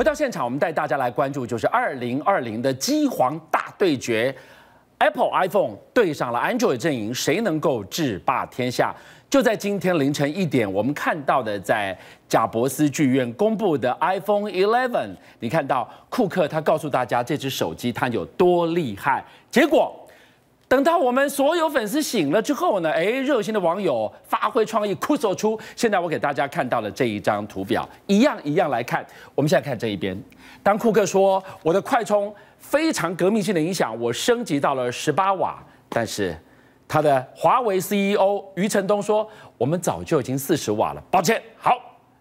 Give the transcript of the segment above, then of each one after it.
回到现场，我们带大家来关注，就是二零二零的机皇大对决，Apple iPhone 对上了 Android 阵营，谁能够制霸天下？就在今天凌晨一点，我们看到的在贾伯斯剧院公布的 iPhone 11，你看到库克他告诉大家这只手机它有多厉害，结果。等到我们所有粉丝醒了之后呢，哎，热心的网友发挥创意，酷手出。现在我给大家看到了这一张图表，一样一样来看。我们现在看这一边，当库克说我的快充非常革命性的影响，我升级到了十八瓦，但是他的华为 CEO 余承东说我们早就已经四十瓦了，抱歉。好，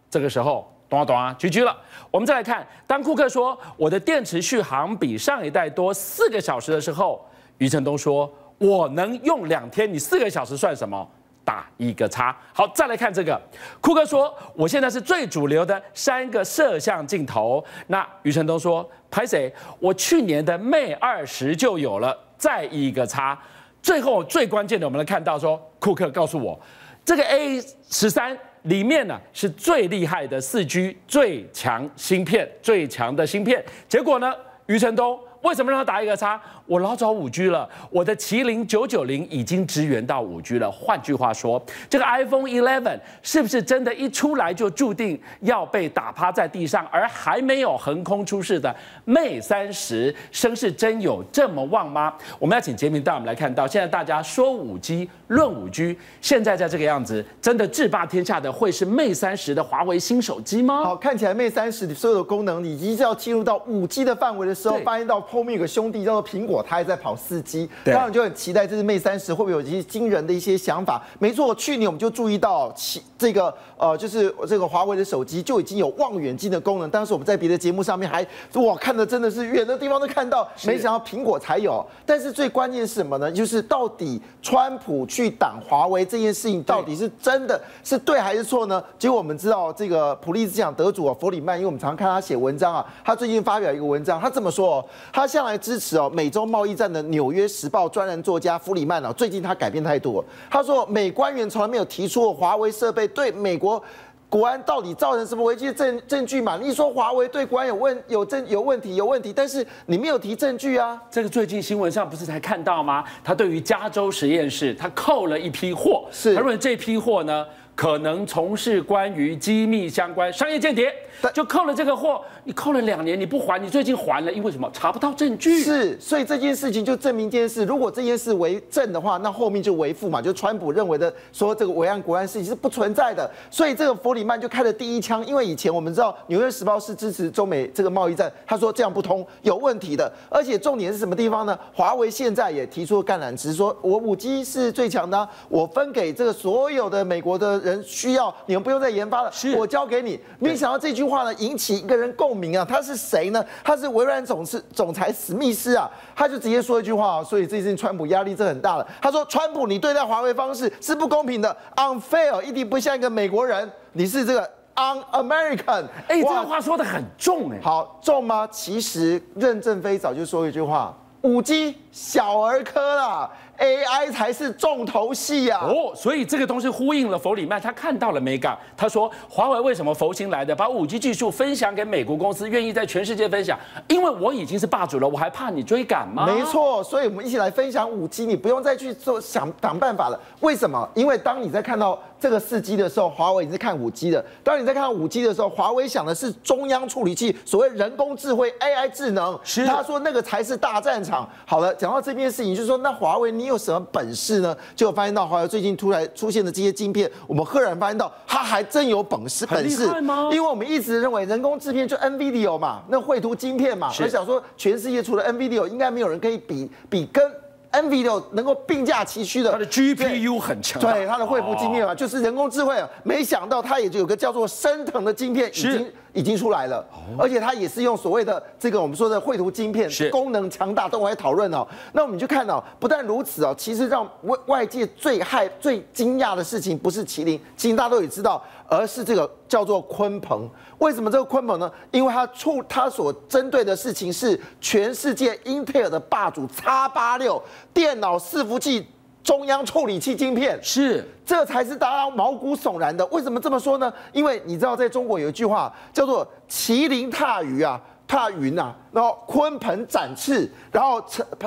这个时候咚啊咚啊，GG 了。我们再来看，当库克说我的电池续航比上一代多四个小时的时候。余承东说：“我能用两天，你四个小时算什么？打一个叉。”好，再来看这个。库克说：“我现在是最主流的三个摄像镜头。”那余承东说：“拍谁？我去年的 Mate 二十就有了，再一个叉。”最后最关键的，我们来看到说，库克告诉我，这个 A 十三里面呢是最厉害的四 G 最强芯片，最强的芯片。结果呢，余承东为什么让他打一个叉？我老早五 G 了，我的麒麟九九零已经支援到五 G 了。换句话说，这个 iPhone 11是不是真的，一出来就注定要被打趴在地上？而还没有横空出世的 Mate 三十，声势真有这么旺吗？我们要请杰明带我们来看到，现在大家说五 G 论五 G，现在在这个样子，真的制霸天下的会是 Mate 三十的华为新手机吗？好，看起来 Mate 三十所有的功能，已经是要进入到五 G 的范围的时候，发现到后面有个兄弟叫做苹果。它还在跑四 G，当然就很期待这是 Mate 三十会不会有一些惊人的一些想法。没错，去年我们就注意到其这个呃，就是这个华为的手机就已经有望远镜的功能。当时我们在别的节目上面还哇看的真的是远的地方都看到，没想到苹果才有。但是最关键是什么呢？就是到底川普去挡华为这件事情到底是真的是对还是错呢？结果我们知道这个普利兹奖得主啊，弗里曼，因为我们常常看他写文章啊，他最近发表一个文章，他这么说哦，他向来支持哦美中。贸易战的《纽约时报》专栏作家弗里曼啊，最近他改变态度了。他说，美官员从来没有提出过华为设备对美国国安到底造成什么危机证证据嘛？你说华为对国安有问有证有问题有问题，但是你没有提证据啊。这个最近新闻上不是才看到吗？他对于加州实验室，他扣了一批货，是他认为这批货呢，可能从事关于机密相关商业间谍。就扣了这个货，你扣了两年，你不还，你最近还了，因为什么？查不到证据。是，所以这件事情就证明一件事：如果这件事为证的话，那后面就为负嘛。就川普认为的说这个维安国安事情是不存在的。所以这个弗里曼就开了第一枪，因为以前我们知道《纽约时报》是支持中美这个贸易战，他说这样不通，有问题的。而且重点是什么地方呢？华为现在也提出了橄榄枝，说我五 G 是最强的啊，我分给这个所有的美国的人需要，你们不用再研发了，我交给你。没想到这句。话呢引起一个人共鸣啊，他是谁呢？他是微软总是总裁史密斯啊，他就直接说一句话啊，所以最近川普压力是很大的。他说：“川普，你对待华为方式是不公平的，unfair，一定不像一个美国人，你是这个 un-American。”哎，这句话说得很重哎，好重吗？其实任正非早就说一句话：“五 G 小儿科啦。” AI 才是重头戏呀！哦，所以这个东西呼应了弗里曼，他看到了美港。他说，华为为什么佛心来的，把五 G 技术分享给美国公司，愿意在全世界分享？因为我已经是霸主了，我还怕你追赶吗？没错，所以我们一起来分享五 G，你不用再去做想想办法了。为什么？因为当你在看到这个四 G 的时候，华为已经是看五 G 的；当你在看到五 G 的时候，华为想的是中央处理器，所谓人工智慧 AI 智能。是，他说那个才是大战场。好了，讲到这件事情，就是说那华为你。有什么本事呢？就发现到华为最近突然出现的这些晶片，我们赫然发现到它还真有本事，本事因为我们一直认为人工智片就 NVIDIA 嘛，那绘图晶片嘛，我想说全世界除了 NVIDIA，应该没有人可以比比跟 NVIDIA 能够并驾齐驱的。它的 GPU 很强，对它的绘图晶片嘛，就是人工智慧啊。没想到它也就有个叫做升腾的晶片已经。已经出来了，而且它也是用所谓的这个我们说的绘图晶片，功能强大，都来讨论哦。那我们就看到，不但如此哦，其实让外外界最害、最惊讶的事情，不是麒麟，其实大家都也知道，而是这个叫做鲲鹏。为什么这个鲲鹏呢？因为它出它所针对的事情是全世界英特尔的霸主 X 八六电脑伺服器。中央处理器晶片，是，这才是大家毛骨悚然的。为什么这么说呢？因为你知道，在中国有一句话叫做“麒麟踏鱼啊，踏云啊，然后鲲鹏展翅，然后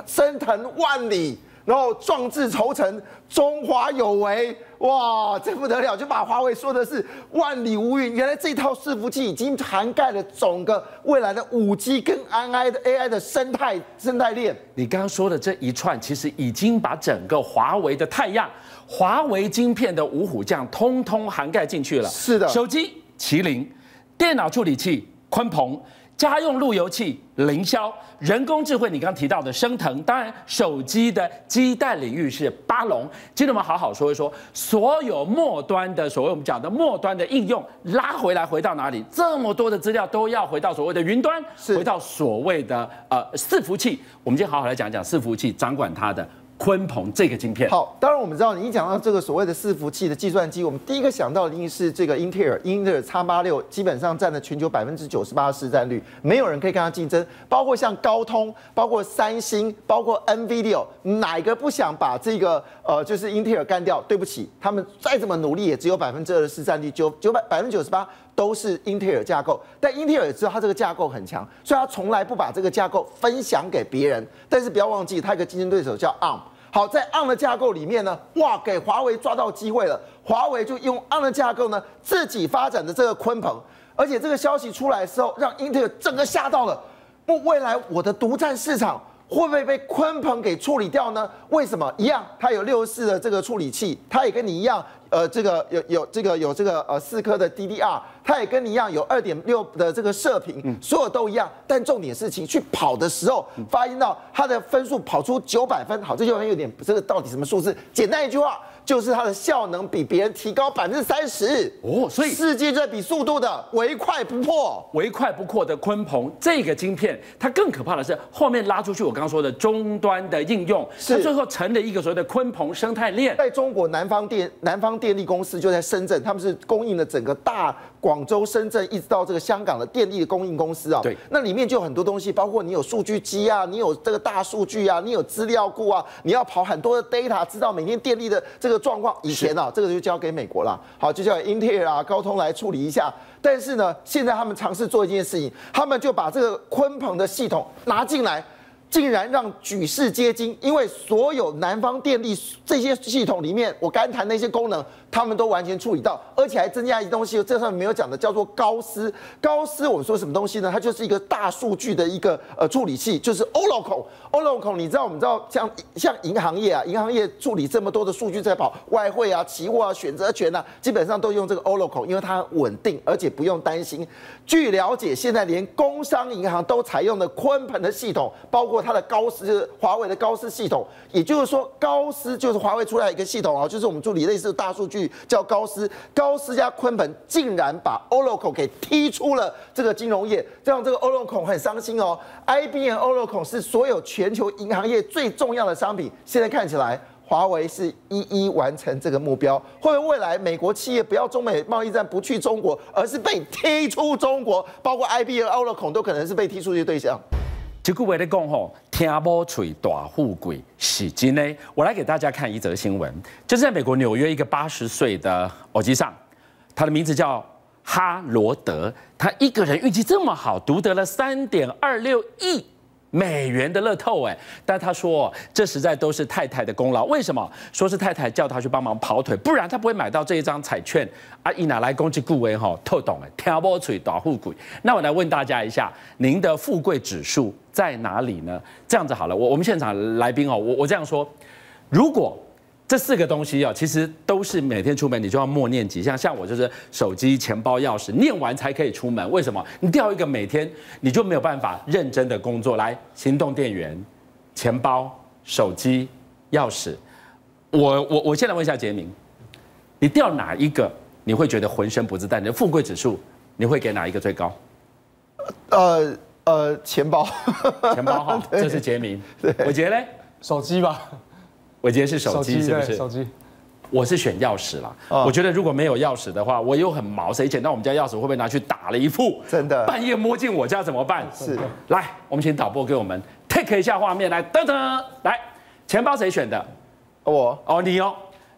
升腾万里。”然后壮志酬成，中华有为，哇，这不得了！就把华为说的是万里无云。原来这套伺服器已经涵盖了整个未来的五 G 跟 AI 的 AI 的生态生态链。你刚刚说的这一串，其实已经把整个华为的太阳、华为晶片的五虎将，通通涵盖进去了。是的，手机麒麟，电脑处理器鲲鹏。家用路由器凌霄，人工智慧你刚刚提到的升腾，当然手机的基带领域是巴龙。今天我们好好说一说，所有末端的所谓我们讲的末端的应用拉回来，回到哪里？这么多的资料都要回到所谓的云端，回到所谓的呃伺服器。我们今天好好来讲讲伺服器掌管它的。鲲鹏这个晶片好，当然我们知道，你一讲到这个所谓的伺服器的计算机，我们第一个想到的一定是这个英特尔，英特尔 X 八六基本上占了全球百分之九十八的市占率，没有人可以跟它竞争。包括像高通，包括三星，包括 NVIDIA，哪一个不想把这个呃就是英特尔干掉？对不起，他们再怎么努力，也只有百分之二的市占率，九九百百分之九十八都是英特尔架构。但英特尔也知道它这个架构很强，所以它从来不把这个架构分享给别人。但是不要忘记，它有个竞争对手叫 ARM。好，在 ARM 的架构里面呢，哇，给华为抓到机会了。华为就用 ARM 的架构呢，自己发展的这个鲲鹏，而且这个消息出来的时候，让英特尔整个吓到了。不，未来我的独占市场会不会被鲲鹏给处理掉呢？为什么？一样，它有六四的这个处理器，它也跟你一样。呃，这个有有这个有这个呃四颗的 DDR，它也跟你一样有二点六的这个射频，所有都一样。但重点是，情去跑的时候，发现到它的分数跑出九百分，好，这就很有点这个到底什么数字？简单一句话。就是它的效能比别人提高百分之三十。哦，所以世界这比速度的唯快不破，唯快不破的鲲鹏这个晶片，它更可怕的是后面拉出去，我刚刚说的终端的应用，是。它最后成了一个所谓的鲲鹏生态链。在中国南方电南方电力公司就在深圳，他们是供应了整个大广州、深圳一直到这个香港的电力的供应公司啊。对，那里面就有很多东西，包括你有数据机啊，你有这个大数据啊，你有资料库啊，你要跑很多的 data，知道每天电力的这个状况。以前。啊这个就交给美国了，好，就交给英特尔啊、高通来处理一下。但是呢，现在他们尝试做一件事情，他们就把这个鲲鹏的系统拿进来。竟然让举世皆惊，因为所有南方电力这些系统里面，我刚谈那些功能，他们都完全处理到，而且还增加一东西，这上面没有讲的，叫做高斯。高斯我们说什么东西呢？它就是一个大数据的一个呃处理器，就是 Oracle。Oracle 你知道，我们知道像像银行业啊，银行业处理这么多的数据在跑，外汇啊、期货啊、选择权啊，基本上都用这个 Oracle，因为它稳定，而且不用担心。据了解，现在连工商银行都采用了鲲鹏的系统，包括。它的高斯，就是华为的高斯系统，也就是说，高斯就是华为出来一个系统啊，就是我们助理类似的大数据叫高斯，高斯加鲲鹏竟然把 Oracle 给踢出了这个金融业，这样这个 Oracle 很伤心哦。IBM Oracle 是所有全球银行业最重要的商品，现在看起来华为是一一完成这个目标，会不会未来美国企业不要中美贸易战不去中国，而是被踢出中国，包括 IBM Oracle 都可能是被踢出去的对象。这句话在讲吼，听某嘴大富贵是真的。我来给大家看一则新闻，就是在美国纽约一个八十岁的欧吉桑，他的名字叫哈罗德，他一个人运气这么好，独得了三点二六亿。美元的乐透哎，但他说这实在都是太太的功劳。为什么？说是太太叫他去帮忙跑腿，不然他不会买到这一张彩券。啊，以哪来攻击顾威哈？透懂哎，挑拨嘴打富贵。那我来问大家一下，您的富贵指数在哪里呢？这样子好了，我我们现场来宾哦，我我这样说，如果。这四个东西啊，其实都是每天出门你就要默念几项。像我就是手机、钱包、钥匙，念完才可以出门。为什么？你掉一个，每天你就没有办法认真的工作。来，行动电源、钱包、手机、钥匙。我我我现在问一下杰明，你掉哪一个你会觉得浑身不自在？你的富贵指数你会给哪一个最高？呃呃，钱包，钱包哈，这是杰明。伟杰嘞？手机吧。我今天是手机，是不是？手机，我是选钥匙啦。我觉得如果没有钥匙的话，我又很毛。谁捡到我们家钥匙，会不会拿去打了一副？真的，半夜摸进我家怎么办？是。来，我们请导播给我们 take 一下画面，来，噔噔，来，钱包谁选的？我哦，你哦，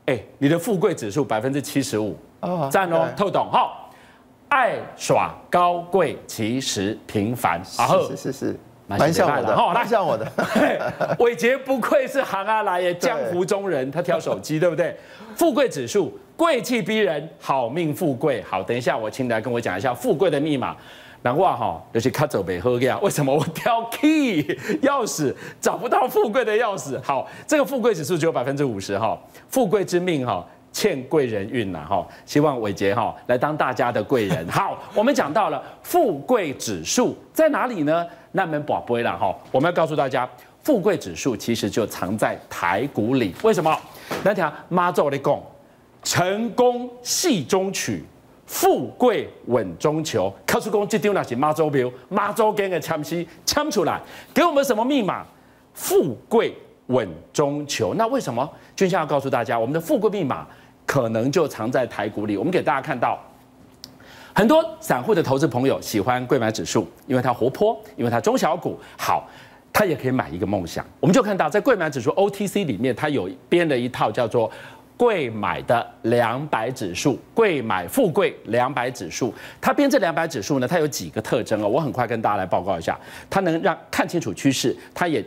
哎，你的富贵指数百分之七十五，哦，赞哦，透懂好，爱耍高贵，其实平凡，啊是是是，蛮像我的，蛮像我的，伟杰不愧是行啊来耶，江湖中人，他挑手机对不对？富贵指数，贵气逼人，好命富贵，好，等一下我请你来跟我讲一下富贵的密码。难怪哈，有些卡走北喝呀，为什么我挑 key 钥匙找不到富贵的钥匙？好，这个富贵指数只有百分之五十哈，富贵之命哈，欠贵人运呐哈，希望伟杰哈来当大家的贵人。好，我们讲到了富贵指数在哪里呢？那门宝贝了哈，我们要告诉大家，富贵指数其实就藏在台股里。为什么？那条妈祖的讲，成功戏中取。富贵稳中求，告诉公这丢那些妈祖庙，妈祖给个枪西枪出来，给我们什么密码？富贵稳中求。那为什么？君相要告诉大家，我们的富贵密码可能就藏在台股里。我们给大家看到，很多散户的投资朋友喜欢柜买指数，因为它活泼，因为它中小股好，他也可以买一个梦想。我们就看到在柜买指数 OTC 里面，它有编了一套叫做。贵买的两百指数，贵买富贵两百指数，它编这两百指数呢，它有几个特征哦，我很快跟大家来报告一下，它能让看清楚趋势，它也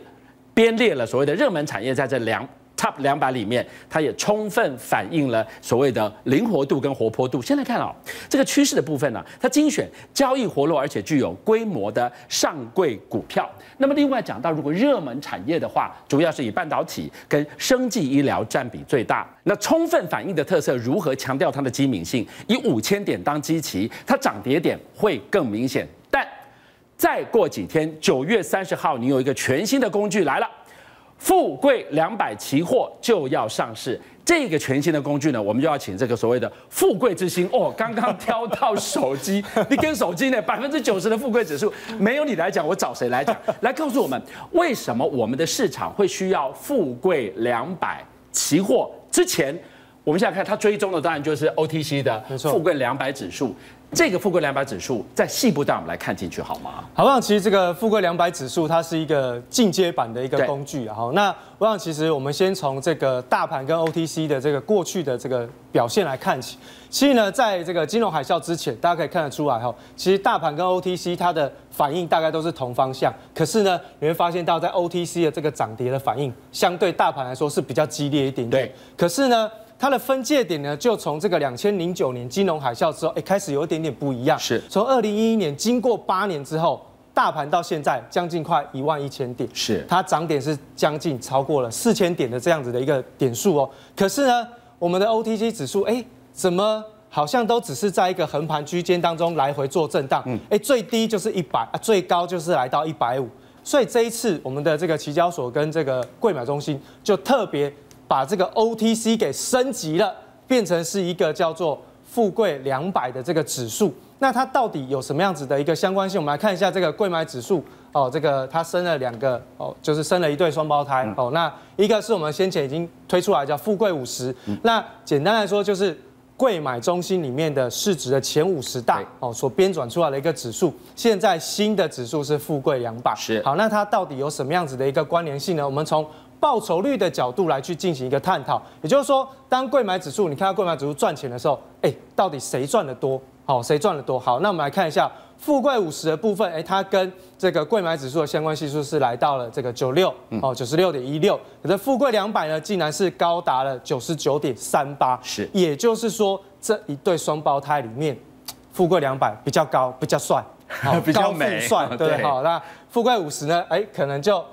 编列了所谓的热门产业在这两。Top 两百里面，它也充分反映了所谓的灵活度跟活泼度。先来看哦，这个趋势的部分呢，它精选交易活络而且具有规模的上柜股票。那么另外讲到，如果热门产业的话，主要是以半导体跟生技医疗占比最大。那充分反映的特色如何强调它的机敏性？以五千点当基期，它涨跌点会更明显。但再过几天，九月三十号，你有一个全新的工具来了。富贵两百期货就要上市，这个全新的工具呢，我们就要请这个所谓的富贵之星哦。刚刚挑到手机，你跟手机呢，百分之九十的富贵指数没有你来讲，我找谁来讲？来告诉我们，为什么我们的市场会需要富贵两百期货？之前我们现在看它追踪的，当然就是 OTC 的富贵两百指数。这个富贵两百指数在细部带我们来看进去好吗？好，那其实这个富贵两百指数它是一个进阶版的一个工具啊。好，那我想其实我们先从这个大盘跟 OTC 的这个过去的这个表现来看起。其实呢，在这个金融海啸之前，大家可以看得出来哈，其实大盘跟 OTC 它的反应大概都是同方向。可是呢，你会发现到在 OTC 的这个涨跌的反应，相对大盘来说是比较激烈一点点。对。可是呢，它的分界点呢，就从这个两千零九年金融海啸之后，哎，开始有一点点不一样。是，从二零一一年经过八年之后，大盘到现在将近快一万一千点，是，它涨点是将近超过了四千点的这样子的一个点数哦。可是呢，我们的 OTC 指数，哎，怎么好像都只是在一个横盘区间当中来回做震荡？嗯，哎，最低就是一百啊，最高就是来到一百五。所以这一次，我们的这个期交所跟这个柜买中心就特别。把这个 OTC 给升级了，变成是一个叫做富贵两百的这个指数。那它到底有什么样子的一个相关性？我们来看一下这个贵买指数哦，这个它生了两个哦，就是生了一对双胞胎哦。那一个是我们先前已经推出来叫富贵五十，那简单来说就是贵买中心里面的市值的前五十大哦所编转出来的一个指数。现在新的指数是富贵两百，是好，那它到底有什么样子的一个关联性呢？我们从报酬率的角度来去进行一个探讨，也就是说，当柜买指数，你看到柜买指数赚钱的时候，哎，到底谁赚的多？好，谁赚的多？好，那我们来看一下富贵五十的部分，哎，它跟这个柜买指数的相关系数是来到了这个九六，哦，九十六点一六。可是富贵两百呢，竟然是高达了九十九点三八，是，也就是说，这一对双胞胎里面，富贵两百比较高，比较帅，比较美，帅，对，好，那富贵五十呢，哎，可能就。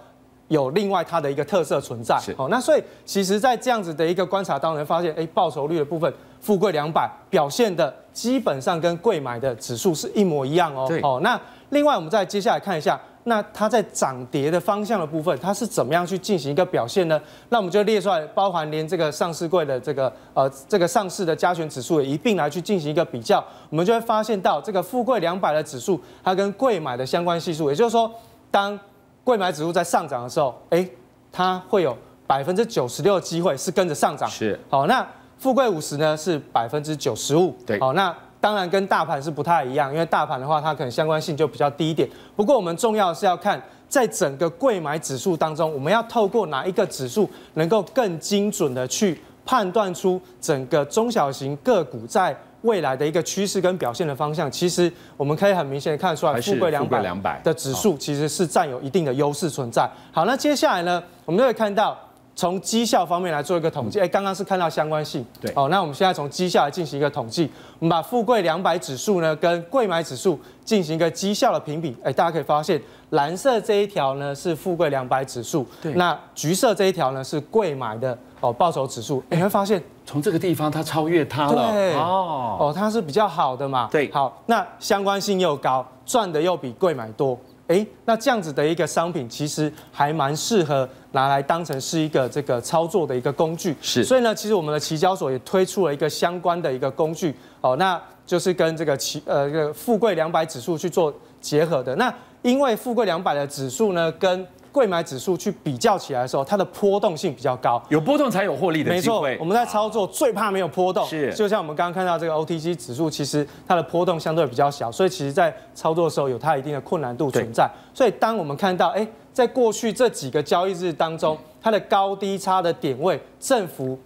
有另外它的一个特色存在，好，那所以其实，在这样子的一个观察当中，发现，哎，报酬率的部分，富贵两百表现的基本上跟贵买的指数是一模一样哦。哦，那另外我们再接下来看一下，那它在涨跌的方向的部分，它是怎么样去进行一个表现呢？那我们就列出来，包含连这个上市柜的这个呃这个上市的加权指数也一并来去进行一个比较，我们就会发现到这个富贵两百的指数，它跟贵买的相关系数，也就是说，当柜买指数在上涨的时候，哎，它会有百分之九十六的机会是跟着上涨。是，好，那富贵五十呢是百分之九十五。对，好，那当然跟大盘是不太一样，因为大盘的话，它可能相关性就比较低一点。不过我们重要的是要看，在整个柜买指数当中，我们要透过哪一个指数，能够更精准的去判断出整个中小型个股在未来的一个趋势跟表现的方向。其实我们可以很明显的看出来，富贵两百的指数其实是占有一定的优势存在。好，那接下来呢，我们就会看到。从绩效方面来做一个统计，哎，刚刚是看到相关性，对，哦，那我们现在从绩效来进行一个统计，我们把富贵两百指数呢跟贵买指数进行一个绩效的评比，哎，大家可以发现，蓝色这一条呢是富贵两百指数，对，那橘色这一条呢是贵买的哦报酬指数，你会发现从这个地方它超越它了，对，哦，哦，它是比较好的嘛，对，好，那相关性又高，赚的又比贵买多。哎，那这样子的一个商品，其实还蛮适合拿来当成是一个这个操作的一个工具。是，所以呢，其实我们的期交所也推出了一个相关的一个工具，哦，那就是跟这个期呃这个富贵两百指数去做结合的。那因为富贵两百的指数呢，跟柜买指数去比较起来的时候，它的波动性比较高，有波动才有获利的机会。没错，我们在操作最怕没有波动，是。就像我们刚刚看到这个 OTC 指数，其实它的波动相对比较小，所以其实在操作的时候有它一定的困难度存在。所以当我们看到，哎，在过去这几个交易日当中，它的高低差的点位振幅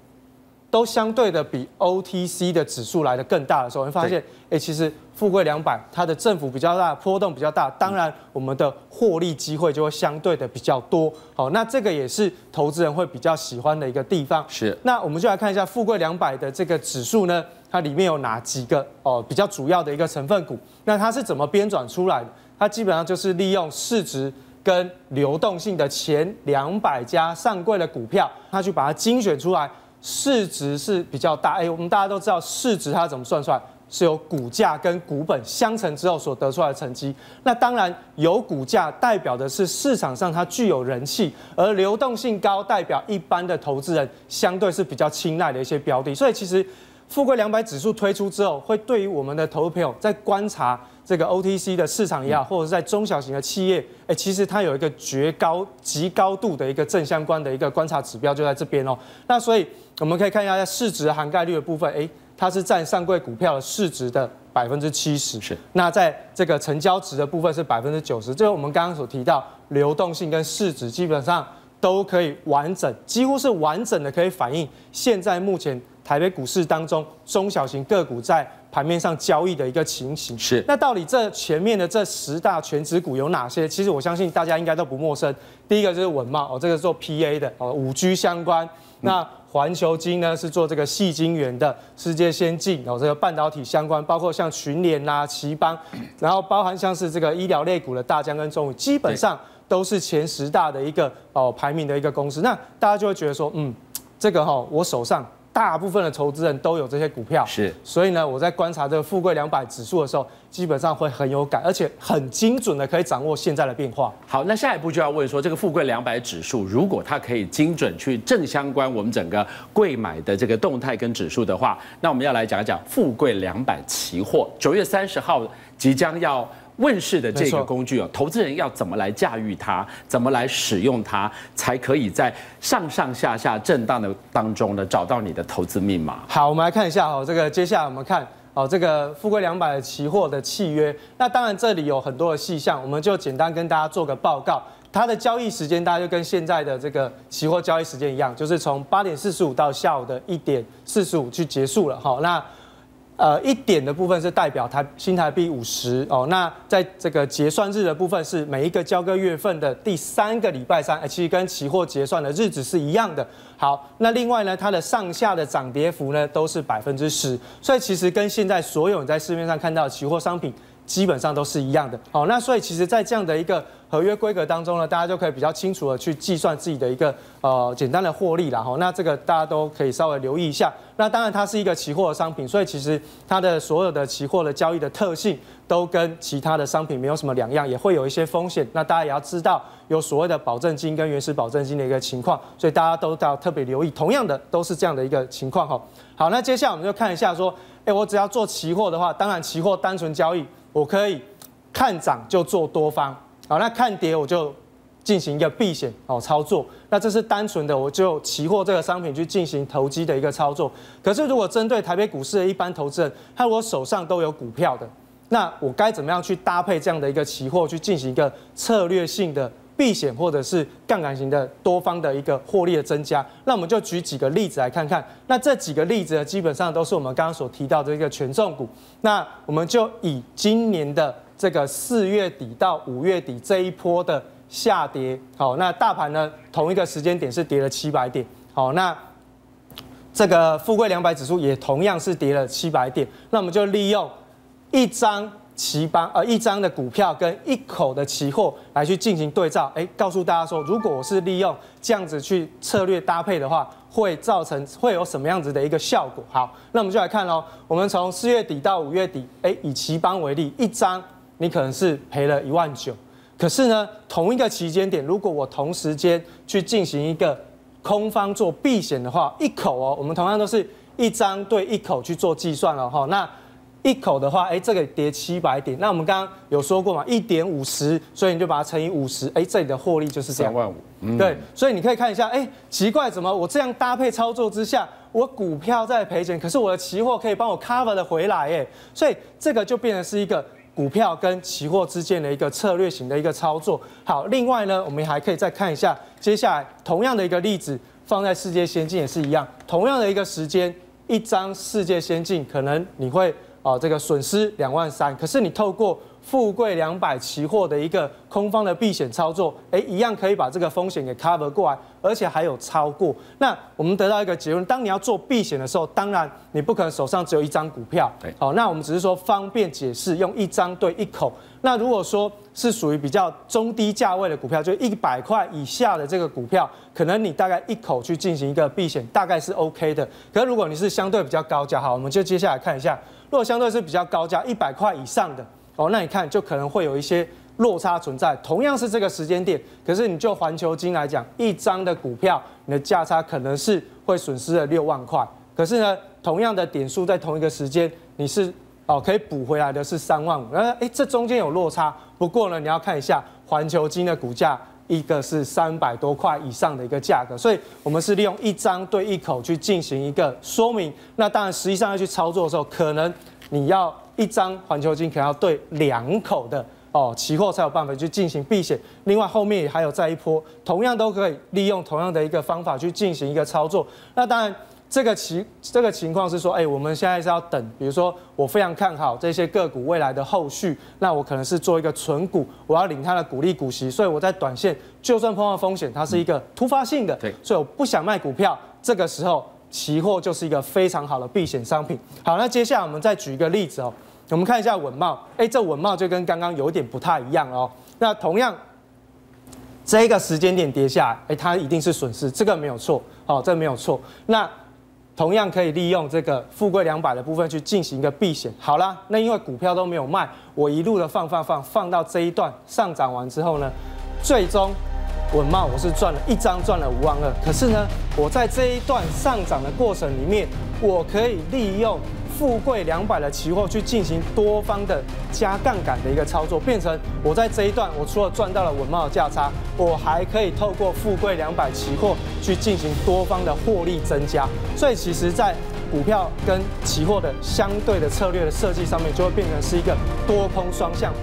都相对的比 OTC 的指数来的更大的时候，你会发现，哎，其实。富贵两百，它的振幅比较大，波动比较大，当然我们的获利机会就会相对的比较多。好，那这个也是投资人会比较喜欢的一个地方。是，那我们就来看一下富贵两百的这个指数呢，它里面有哪几个哦比较主要的一个成分股？那它是怎么编转出来的？它基本上就是利用市值跟流动性的前两百家上柜的股票，它去把它精选出来，市值是比较大。哎，我们大家都知道市值它怎么算出来？是由股价跟股本相乘之后所得出来的成绩。那当然，有股价代表的是市场上它具有人气，而流动性高代表一般的投资人相对是比较青睐的一些标的。所以其实富贵两百指数推出之后，会对于我们的投资朋友在观察这个 OTC 的市场也好，或者是在中小型的企业，哎，其实它有一个绝高极高度的一个正相关的一个观察指标就在这边哦。那所以我们可以看一下在市值涵盖率的部分，哎。它是占上柜股票的市值的百分之七十，是。那在这个成交值的部分是百分之九十，就是我们刚刚所提到流动性跟市值基本上都可以完整，几乎是完整的可以反映现在目前台北股市当中中小型个股在盘面上交易的一个情形。是。那到底这前面的这十大权值股有哪些？其实我相信大家应该都不陌生。第一个就是稳懋哦，这个是做 PA 的哦，五 G 相关。那环球金呢是做这个细晶圆的，世界先进哦，这个半导体相关，包括像群联啊、奇邦，然后包含像是这个医疗类股的大江跟中宇，基本上都是前十大的一个哦排名的一个公司。那大家就会觉得说，嗯，这个哈我手上。大部分的投资人都有这些股票，是，所以呢，我在观察这个富贵两百指数的时候，基本上会很有感，而且很精准的可以掌握现在的变化。好，那下一步就要问说，这个富贵两百指数，如果它可以精准去正相关我们整个贵买的这个动态跟指数的话，那我们要来讲一讲富贵两百期货，九月三十号即将要。问世的这个工具哦，投资人要怎么来驾驭它，怎么来使用它，才可以在上上下下震荡的当中呢，找到你的投资密码。好，我们来看一下哦，这个接下来我们看哦，这个富贵两百的期货的契约。那当然这里有很多的细项，我们就简单跟大家做个报告。它的交易时间大家就跟现在的这个期货交易时间一样，就是从八点四十五到下午的一点四十五去结束了。好，那。呃，一点的部分是代表台新台币五十哦，那在这个结算日的部分是每一个交割月份的第三个礼拜三，其实跟期货结算的日子是一样的。好，那另外呢，它的上下的涨跌幅呢都是百分之十，所以其实跟现在所有你在市面上看到的期货商品基本上都是一样的。好，那所以其实，在这样的一个合约规格当中呢，大家就可以比较清楚的去计算自己的一个呃简单的获利了哈。那这个大家都可以稍微留意一下。那当然它是一个期货的商品，所以其实它的所有的期货的交易的特性都跟其他的商品没有什么两样，也会有一些风险。那大家也要知道有所谓的保证金跟原始保证金的一个情况，所以大家都要特别留意。同样的都是这样的一个情况哈。好，那接下来我们就看一下说，哎，我只要做期货的话，当然期货单纯交易，我可以看涨就做多方。好，那看跌我就进行一个避险哦操作。那这是单纯的我就期货这个商品去进行投机的一个操作。可是如果针对台北股市的一般投资人，他如果手上都有股票的，那我该怎么样去搭配这样的一个期货去进行一个策略性的？避险或者是杠杆型的多方的一个获利的增加，那我们就举几个例子来看看。那这几个例子呢，基本上都是我们刚刚所提到的一个权重股。那我们就以今年的这个四月底到五月底这一波的下跌，好，那大盘呢同一个时间点是跌了七百点，好，那这个富贵两百指数也同样是跌了七百点。那我们就利用一张。期帮呃一张的股票跟一口的期货来去进行对照，哎，告诉大家说，如果我是利用这样子去策略搭配的话，会造成会有什么样子的一个效果？好，那我们就来看喽。我们从四月底到五月底，哎，以期帮为例，一张你可能是赔了一万九，可是呢，同一个期间点，如果我同时间去进行一个空方做避险的话，一口哦，我们同样都是一张对一口去做计算了哈，那。一口的话，哎，这个跌七百点，那我们刚刚有说过嘛，一点五十，所以你就把它乘以五十，哎，这里的获利就是这样。三万五。嗯。对，所以你可以看一下，哎，奇怪，怎么我这样搭配操作之下，我股票在赔钱，可是我的期货可以帮我 cover 的回来，哎，所以这个就变成是一个股票跟期货之间的一个策略型的一个操作。好，另外呢，我们还可以再看一下，接下来同样的一个例子放在世界先进也是一样，同样的一个时间，一张世界先进可能你会。哦，这个损失两万三，可是你透过富贵两百期货的一个空方的避险操作，哎，一样可以把这个风险给 cover 过来，而且还有超过。那我们得到一个结论：当你要做避险的时候，当然你不可能手上只有一张股票。对，好，那我们只是说方便解释，用一张对一口。那如果说是属于比较中低价位的股票，就一百块以下的这个股票，可能你大概一口去进行一个避险，大概是 OK 的。可是如果你是相对比较高价，好，我们就接下来看一下。如果相对是比较高价，一百块以上的哦，那你看就可能会有一些落差存在。同样是这个时间点，可是你就环球金来讲，一张的股票，你的价差可能是会损失了六万块。可是呢，同样的点数在同一个时间，你是哦可以补回来的是三万五。呃，哎，这中间有落差。不过呢，你要看一下环球金的股价，一个是三百多块以上的一个价格，所以我们是利用一张对一口去进行一个说明。那当然，实际上要去操作的时候，可能你要一张环球金，可能要对两口的哦期货才有办法去进行避险。另外，后面也还有再一波，同样都可以利用同样的一个方法去进行一个操作。那当然。这个情这个情况是说，哎，我们现在是要等，比如说我非常看好这些个股未来的后续，那我可能是做一个存股，我要领它的股利股息，所以我在短线就算碰到风险，它是一个突发性的，对，所以我不想卖股票，这个时候期货就是一个非常好的避险商品。好，那接下来我们再举一个例子哦，我们看一下稳懋，哎，这稳懋就跟刚刚有点不太一样哦。那同样这个时间点跌下来，哎，它一定是损失，这个没有错，哦，这个没有错。那同样可以利用这个富贵两百的部分去进行一个避险。好啦，那因为股票都没有卖，我一路的放放放放到这一段上涨完之后呢，最终稳懋我是赚了一张赚了五万二。可是呢，我在这一段上涨的过程里面，我可以利用。富贵两百的期货去进行多方的加杠杆的一个操作，变成我在这一段，我除了赚到了稳懋的价差，我还可以透过富贵两百期货去进行多方的获利增加。所以，其实，在股票跟期货的相对的策略的设计上面，就会变成是一个多空双向。